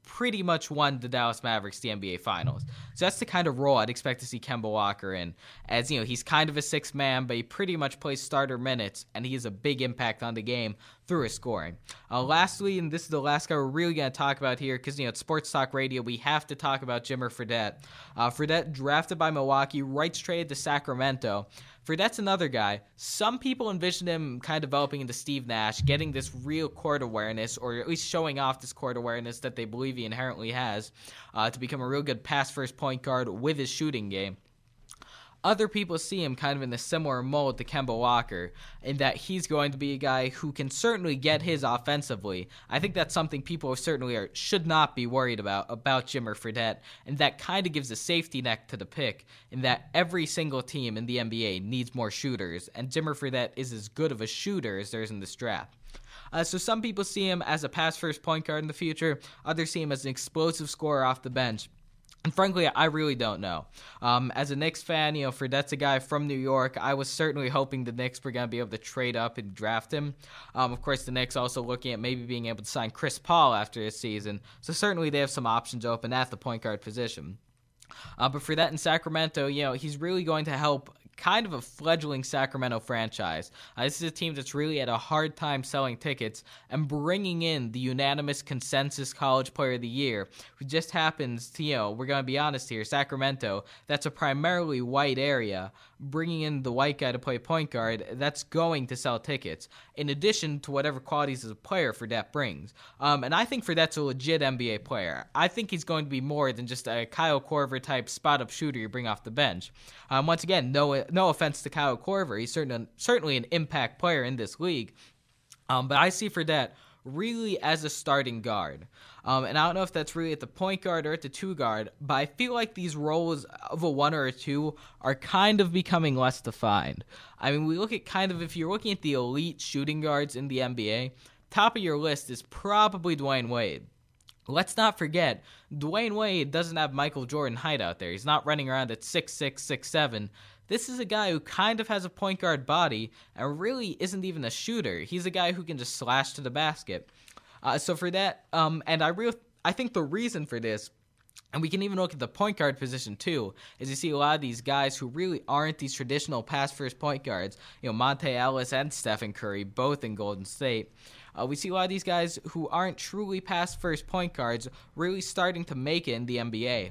pretty much won the Dallas Mavericks the NBA Finals. So that's the kind of role I'd expect to see Kemba Walker in. As you know, he's kind of a six man, but he pretty much plays starter minutes, and he has a big impact on the game through his scoring. Uh, lastly, and this is the last guy we're really going to talk about here, because you know it's Sports Talk Radio. We have to talk about Jimmer Fredette. Uh, Fredette drafted by Milwaukee, rights traded to Sacramento. Fredette's another guy. Some people envision him kind of developing into Steve Nash, getting this real court awareness, or at least showing off this court awareness that they believe he inherently has, uh, to become a real good pass first point guard with his shooting game other people see him kind of in a similar mold to Kemba Walker, in that he's going to be a guy who can certainly get his offensively. I think that's something people certainly are, should not be worried about about Jimmer Fredette, and that kind of gives a safety net to the pick, in that every single team in the NBA needs more shooters, and Jimmer Fredette is as good of a shooter as there is in this draft. Uh, so some people see him as a pass first point guard in the future, others see him as an explosive scorer off the bench. And frankly, I really don't know. Um, as a Knicks fan, you know, Fredette's a guy from New York. I was certainly hoping the Knicks were going to be able to trade up and draft him. Um, of course, the Knicks also looking at maybe being able to sign Chris Paul after this season. So certainly they have some options open at the point guard position. Uh, but Fredette in Sacramento, you know, he's really going to help kind of a fledgling Sacramento franchise. Uh, this is a team that's really had a hard time selling tickets and bringing in the unanimous consensus college player of the year, who just happens to, you know, we're going to be honest here, Sacramento, that's a primarily white area, bringing in the white guy to play point guard, that's going to sell tickets, in addition to whatever qualities as a player Fredette brings. Um, and I think Fredette's a legit NBA player. I think he's going to be more than just a Kyle Korver type spot up shooter you bring off the bench. Um, once again, no no offense to Kyle Korver, he's certainly certainly an impact player in this league. Um, but I see Fredette really as a starting guard. Um, and I don't know if that's really at the point guard or at the two guard, but I feel like these roles of a one or a two are kind of becoming less defined. I mean, we look at kind of if you're looking at the elite shooting guards in the NBA, top of your list is probably Dwyane Wade. Let's not forget, Dwyane Wade doesn't have Michael Jordan height out there. He's not running around at six six six seven. This is a guy who kind of has a point guard body and really isn't even a shooter. He's a guy who can just slash to the basket. Uh, so for that, um, and I real I think the reason for this and we can even look at the point guard position too, is you see a lot of these guys who really aren't these traditional pass first point guards. You know, Monta Ellis and Stephen Curry, both in Golden State. Uh, we see a lot of these guys who aren't truly pass first point guards really starting to make it in the NBA.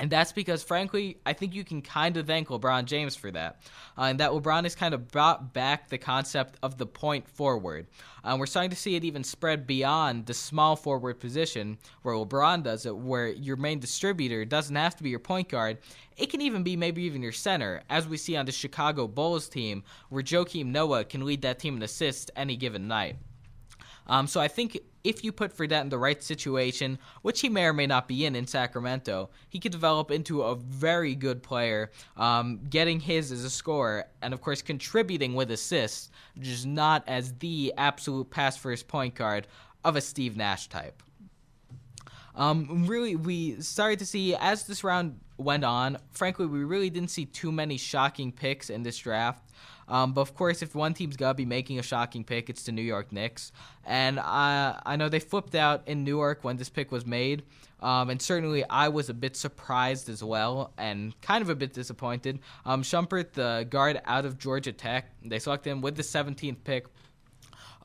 And that's because, frankly, I think you can kind of thank LeBron James for that. Uh, and that LeBron has kind of brought back the concept of the point forward. Uh, we're starting to see it even spread beyond the small forward position where LeBron does it, where your main distributor doesn't have to be your point guard. It can even be maybe even your center, as we see on the Chicago Bulls team, where Joakim Noah can lead that team in assists any given night. Um, so I think if you put Fredette in the right situation, which he may or may not be in in Sacramento, he could develop into a very good player, um, getting his as a scorer, and of course contributing with assists, just not as the absolute pass first point guard of a Steve Nash type. Um, really, we started to see as this round went on. Frankly, we really didn't see too many shocking picks in this draft. Um, but of course, if one team's gonna be making a shocking pick, it's the New York Knicks. And I I know they flipped out in Newark when this pick was made. Um, and certainly I was a bit surprised as well, and kind of a bit disappointed. Um, Shumpert, the guard out of Georgia Tech, they selected him with the 17th pick.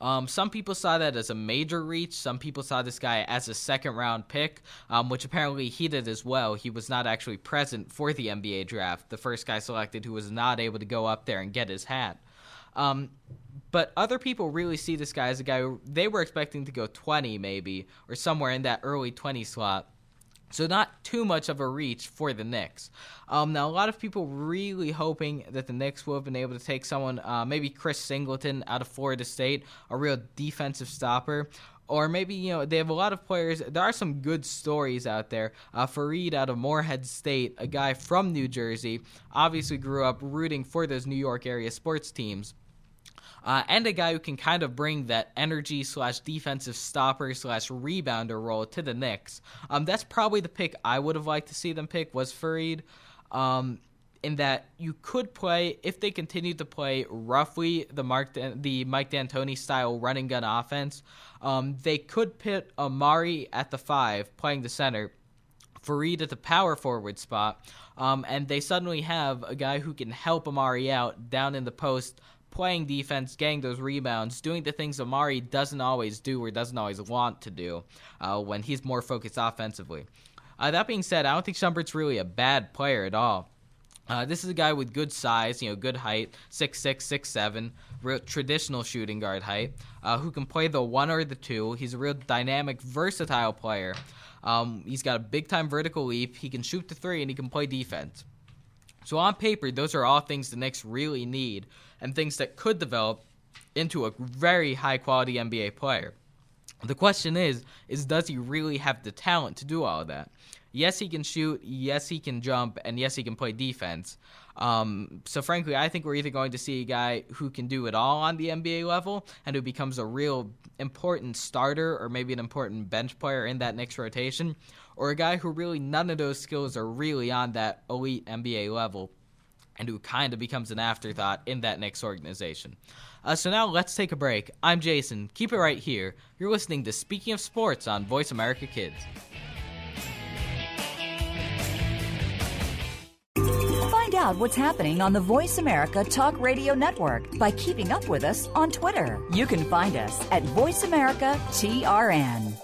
Um, some people saw that as a major reach. Some people saw this guy as a second round pick, um, which apparently he did as well. He was not actually present for the NBA draft, the first guy selected who was not able to go up there and get his hat. Um, but other people really see this guy as a guy they were expecting to go 20 maybe, or somewhere in that early 20 slot. So not too much of a reach for the Knicks. Um, now, a lot of people really hoping that the Knicks will have been able to take someone, uh, maybe Chris Singleton out of Florida State, a real defensive stopper. Or maybe, you know, they have a lot of players. There are some good stories out there. Uh, Faried out of Morehead State, a guy from New Jersey, obviously grew up rooting for those New York area sports teams uh, and a guy who can kind of bring that energy slash defensive stopper slash rebounder role to the Knicks. Um, that's probably the pick I would have liked to see them pick was Faried. Um, in that you could play if they continue to play roughly the Mark the Mike D'Antoni style running gun offense. Um, they could pit Amar'e at the five, playing the center, Faried at the power forward spot, um, and they suddenly have a guy who can help Amar'e out down in the post, playing defense, getting those rebounds, doing the things Amar'e doesn't always do or doesn't always want to do uh, when he's more focused offensively. Uh, that being said, I don't think Shumpert's really a bad player at all. Uh, this is a guy with good size, you know, good height, six six, six seven, real traditional shooting guard height, uh, who can play the one or the two. He's a real dynamic, versatile player. Um, he's got a big time vertical leap. He can shoot the three and he can play defense. So on paper, those are all things the Knicks really need and things that could develop into a very high quality NBA player. The question is, is does he really have the talent to do all of that? Yes, he can shoot. Yes, he can jump, and yes, he can play defense. Um, so, frankly, I think we're either going to see a guy who can do it all on the NBA level and who becomes a real important starter or maybe an important bench player in that next rotation, or a guy who really none of those skills are really on that elite NBA level and who kind of becomes an afterthought in that next organization. Uh, so now let's take a break. I'm Jason. Keep it right here. You're listening to Speaking of Sports on Voice America Kids. Find out what's happening on the Voice America Talk Radio Network by keeping up with us on Twitter. You can find us at Voice America TRN.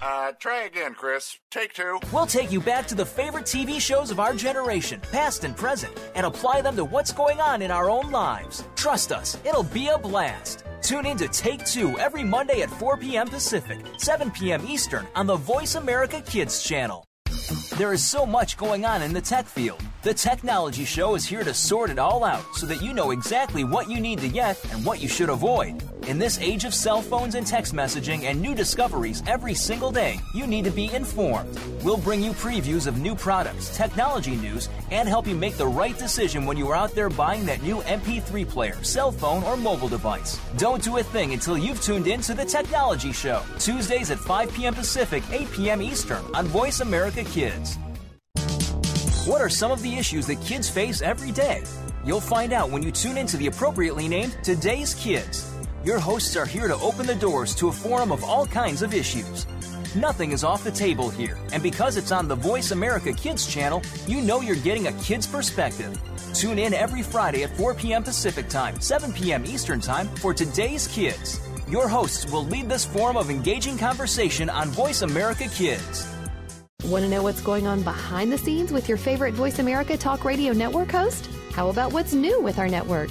Uh, try again, Chris. Take two. We'll take you back to the favorite TV shows of our generation, past and present, and apply them to what's going on in our own lives. Trust us, it'll be a blast. Tune in to Take Two every Monday at 4 p.m. Pacific, 7 p.m. Eastern on the Voice America Kids channel. There is so much going on in the tech field. The Technology Show is here to sort it all out so that you know exactly what you need to get and what you should avoid. In this age of cell phones and text messaging and new discoveries every single day, you need to be informed. We'll bring you previews of new products, technology news, and help you make the right decision when you are out there buying that new MP3 player, cell phone, or mobile device. Don't do a thing until you've tuned in to The Technology Show, Tuesdays at 5 p.m. Pacific, 8 p.m. Eastern on Voice America Kids. What are some of the issues that kids face every day? You'll find out when you tune into the appropriately named Today's Kids. Your hosts are here to open the doors to a forum of all kinds of issues. Nothing is off the table here, and because it's on the Voice America Kids channel, you know you're getting a kid's perspective. Tune in every Friday at 4 p.m. Pacific Time, 7 p.m. Eastern Time for Today's Kids. Your hosts will lead this forum of engaging conversation on Voice America Kids. Want to know what's going on behind the scenes with your favorite Voice America Talk Radio Network host? How about what's new with our network?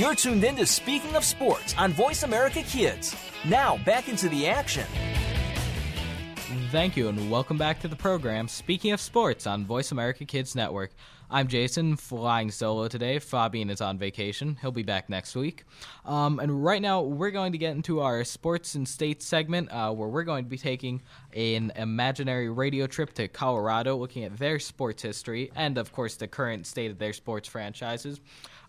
You're tuned in to Speaking of Sports on Voice America Kids. Now, back into the action. Thank you, and welcome back to the program. Speaking of sports on Voice America Kids Network, I'm Jason, flying solo today. Fabian is on vacation. He'll be back next week. Um, and right now, we're going to get into our sports and states segment uh, where we're going to be taking an imaginary radio trip to Colorado, looking at their sports history and, of course, the current state of their sports franchises.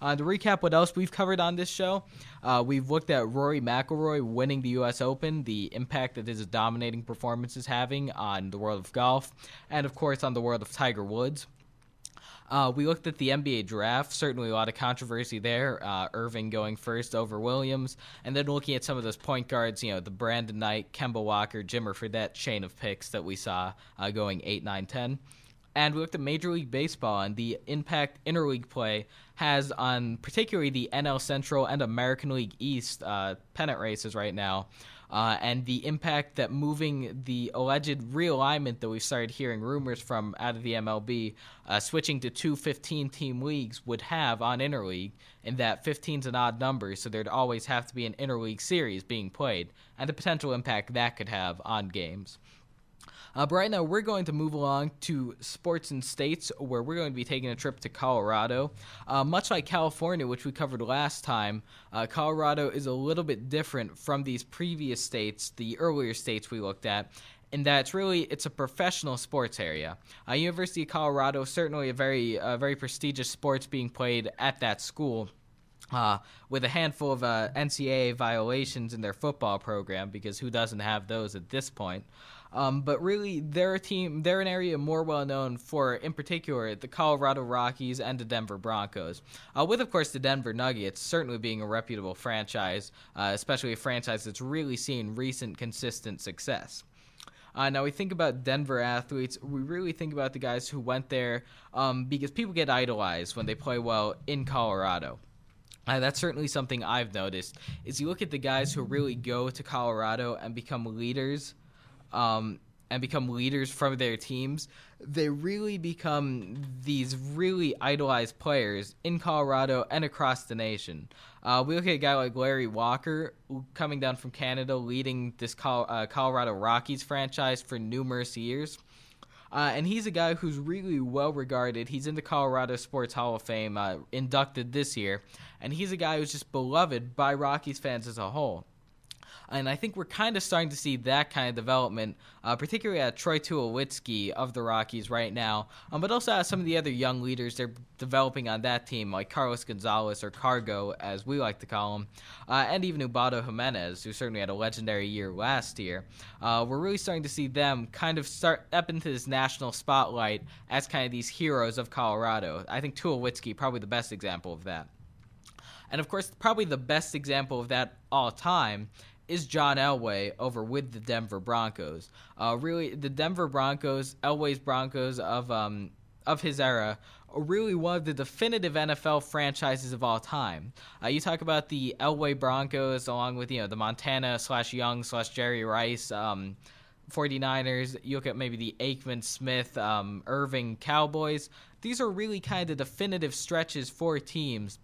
Uh, to recap what else we've covered on this show, uh, we've looked at Rory McIlroy winning the U.S. Open, the impact that his dominating performance is having on the world of golf, and of course on the world of Tiger Woods. Uh, we looked at the NBA draft. Certainly, a lot of controversy there. Uh, Irving going first over Williams, and then looking at some of those point guards. You know, the Brandon Knight, Kemba Walker, Jimmer Fredette chain of picks that we saw uh, going eight, nine, ten and we looked at Major League Baseball and the impact interleague play has on particularly the NL Central and American League East uh, pennant races right now, uh, and the impact that moving the alleged realignment that we started hearing rumors from out of the MLB, uh, switching to two 15 team leagues would have on interleague, in that 15's an odd number, so there'd always have to be an interleague series being played, and the potential impact that could have on games. Uh, but right now, we're going to move along to sports and states, where we're going to be taking a trip to Colorado. Uh, much like California, which we covered last time, uh, Colorado is a little bit different from these previous states, the earlier states we looked at, in that really it's a professional sports area. Uh, University of Colorado certainly a very uh, very prestigious sports being played at that school. Uh, with a handful of uh, NCAA violations in their football program, because who doesn't have those at this point? Um, but really, they're a team. They're an area more well known for, in particular, the Colorado Rockies and the Denver Broncos. Uh, with, of course, the Denver Nuggets certainly being a reputable franchise, uh, especially a franchise that's really seen recent consistent success. Uh, now we think about Denver athletes. We really think about the guys who went there um, because people get idolized when they play well in Colorado. Uh, that's certainly something I've noticed. Is you look at the guys who really go to Colorado and become leaders um, and become leaders from their teams, they really become these really idolized players in Colorado and across the nation. Uh, we look at a guy like Larry Walker coming down from Canada, leading this Col- uh, Colorado Rockies franchise for numerous years. Uh, and he's a guy who's really well regarded. He's in the Colorado Sports Hall of Fame, uh, inducted this year. And he's a guy who's just beloved by Rockies fans as a whole. And I think we're kind of starting to see that kind of development, uh, particularly at Troy Tulowitzki of the Rockies right now, um, but also at some of the other young leaders they're developing on that team, like Carlos Gonzalez or Cargo, as we like to call him, uh, and even Ubaldo Jimenez, who certainly had a legendary year last year. Uh, we're really starting to see them kind of start up into this national spotlight as kind of these heroes of Colorado. I think Tulowitzki probably the best example of that. And of course, probably the best example of that all time is John Elway over with the Denver Broncos. Uh, really, the Denver Broncos, Elway's Broncos of um, of his era, are really one of the definitive NFL franchises of all time. Uh, you talk about the Elway Broncos, along with you know the Montana slash Young slash Jerry Rice. Um, 49ers, you look at maybe the Aikman Smith, um, Irving Cowboys. These are really kind of definitive stretches for teams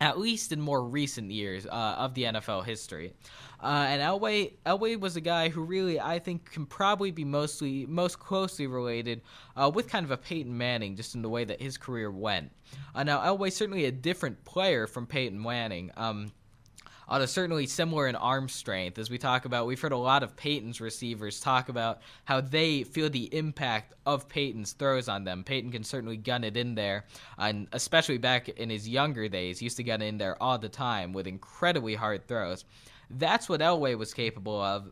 at least in more recent years uh, of the NFL history. Uh, and Elway, Elway was a guy who really I think can probably be mostly most closely related uh, with kind of a Peyton Manning, just in the way that his career went. Uh, now Elway certainly a different player from Peyton Manning. Um, although certainly similar in arm strength. As we talk about, we've heard a lot of Peyton's receivers talk about how they feel the impact of Peyton's throws on them. Peyton can certainly gun it in there, and especially back in his younger days, used to gun in there all the time with incredibly hard throws. That's what Elway was capable of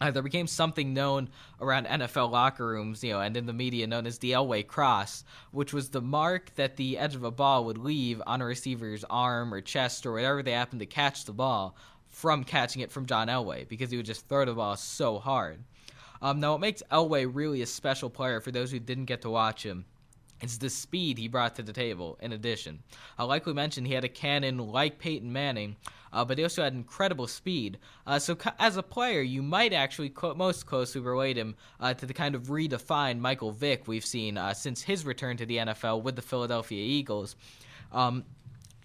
uh, there became something known around NFL locker rooms, you know, and in the media known as the Elway cross, which was the mark that the edge of a ball would leave on a receiver's arm or chest or whatever they happened to catch the ball from catching it from John Elway because he would just throw the ball so hard. Um, now, what makes Elway really a special player for those who didn't get to watch him it's the speed he brought to the table, in addition. Uh, like we mentioned, he had a cannon like Peyton Manning, uh, but he also had incredible speed. Uh, so, co- as a player, you might actually co- most closely relate him uh, to the kind of redefined Michael Vick we've seen uh, since his return to the NFL with the Philadelphia Eagles. Um,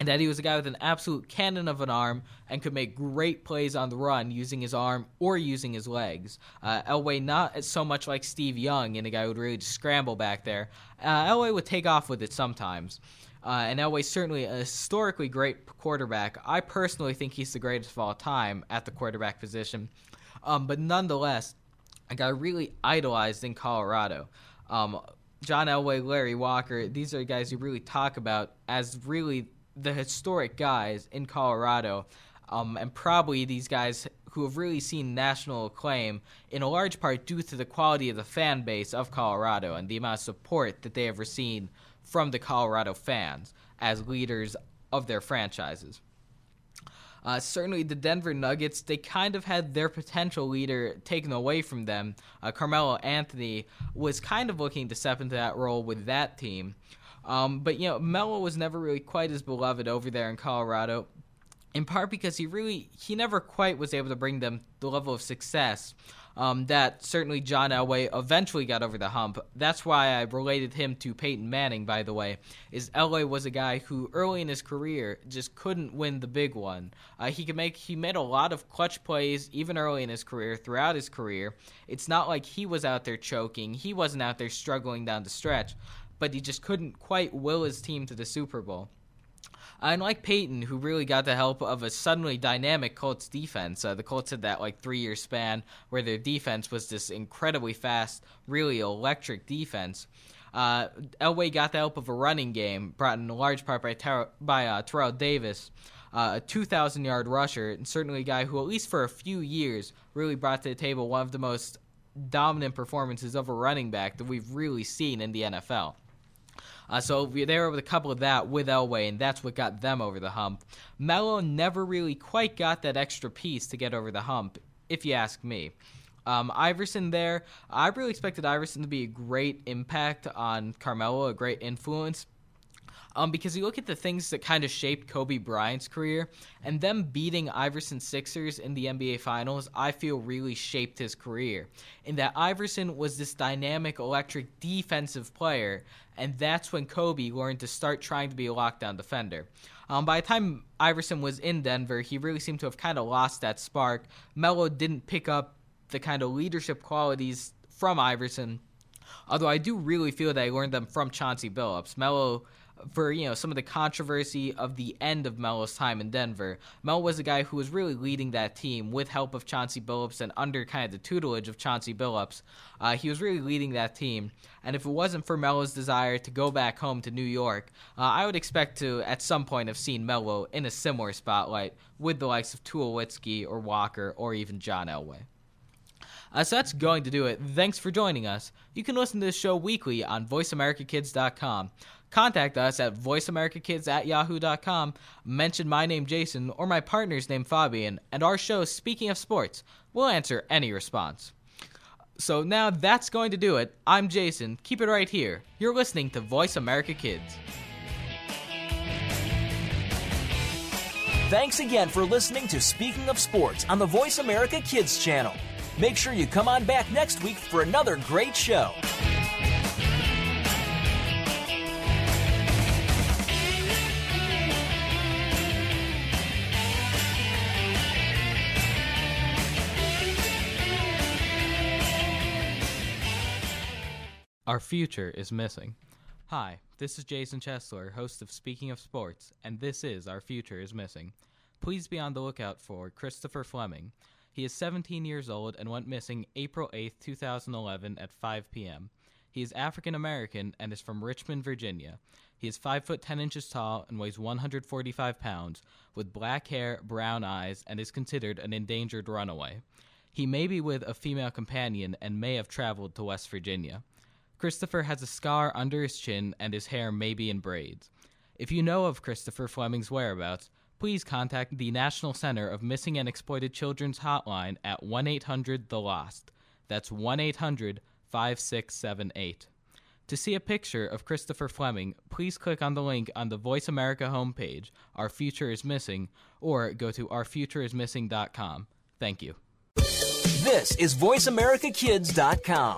and that he was a guy with an absolute cannon of an arm and could make great plays on the run using his arm or using his legs. Uh, Elway not so much like Steve Young and a guy who would really just scramble back there. Uh, Elway would take off with it sometimes. Uh, and Elway's certainly a historically great quarterback. I personally think he's the greatest of all time at the quarterback position. Um, but nonetheless, a guy really idolized in Colorado. Um, John Elway, Larry Walker, these are guys you really talk about as really the historic guys in Colorado, um, and probably these guys who have really seen national acclaim in a large part due to the quality of the fan base of Colorado and the amount of support that they have received from the Colorado fans as leaders of their franchises. Uh, certainly, the Denver Nuggets, they kind of had their potential leader taken away from them. Uh, Carmelo Anthony was kind of looking to step into that role with that team. Um, but, you know, Melo was never really quite as beloved over there in Colorado, in part because he really, he never quite was able to bring them the level of success um, that certainly John Elway eventually got over the hump. That's why I related him to Peyton Manning, by the way, is Elway was a guy who early in his career just couldn't win the big one. Uh, he could make he made a lot of clutch plays even early in his career, throughout his career. It's not like he was out there choking. He wasn't out there struggling down the stretch, but he just couldn't quite will his team to the Super Bowl. Unlike Peyton, who really got the help of a suddenly dynamic Colts defense, uh, the Colts had that like three year span where their defense was this incredibly fast, really electric defense. Uh, Elway got the help of a running game brought in large part by, Ter- by uh, Terrell Davis, uh, a 2,000 yard rusher, and certainly a guy who, at least for a few years, really brought to the table one of the most dominant performances of a running back that we've really seen in the NFL. Uh, so they were with a couple of that with Elway, and that's what got them over the hump. Melo never really quite got that extra piece to get over the hump, if you ask me. Um, Iverson there, I really expected Iverson to be a great impact on Carmelo, a great influence. Um, because you look at the things that kind of shaped Kobe Bryant's career, and them beating Iverson Sixers in the NBA Finals, I feel really shaped his career. In that Iverson was this dynamic, electric defensive player, and that's when Kobe learned to start trying to be a lockdown defender. Um, by the time Iverson was in Denver, he really seemed to have kind of lost that spark. Melo didn't pick up the kind of leadership qualities from Iverson. Although I do really feel that I learned them from Chauncey Billups. Melo for you know some of the controversy of the end of Melo's time in Denver. Melo was a guy who was really leading that team with help of Chauncey Billups and under kind of the tutelage of Chauncey Billups. Uh, he was really leading that team, and if it wasn't for Melo's desire to go back home to New York, uh, I would expect to at some point have seen Melo in a similar spotlight with the likes of Tulowitzki or Walker or even John Elway. Uh, so that's going to do it. Thanks for joining us. You can listen to this show weekly on VoiceAmericaKids.com. Contact us at voiceamericakids at yahoo.com, mention my name Jason or my partner's name Fabian, and our show Speaking of Sports. We'll answer any response. So now that's going to do it. I'm Jason. Keep it right here. You're listening to Voice America Kids. Thanks again for listening to Speaking of Sports on the Voice America Kids channel. Make sure you come on back next week for another great show. Our future is missing. Hi, this is Jason Chesler, host of Speaking of Sports, and this is Our Future is Missing. Please be on the lookout for Christopher Fleming. He is 17 years old and went missing April 8, 2011 at 5 p.m. He is African American and is from Richmond, Virginia. He is 5 foot 10 inches tall and weighs 145 pounds, with black hair, brown eyes, and is considered an endangered runaway. He may be with a female companion and may have traveled to West Virginia. Christopher has a scar under his chin and his hair may be in braids. If you know of Christopher Fleming's whereabouts, please contact the National Center of Missing and Exploited Children's hotline at 1 800 The Lost. That's 1 800 5678. To see a picture of Christopher Fleming, please click on the link on the Voice America homepage, Our Future is Missing, or go to ourfutureismissing.com. Thank you. This is VoiceAmericaKids.com.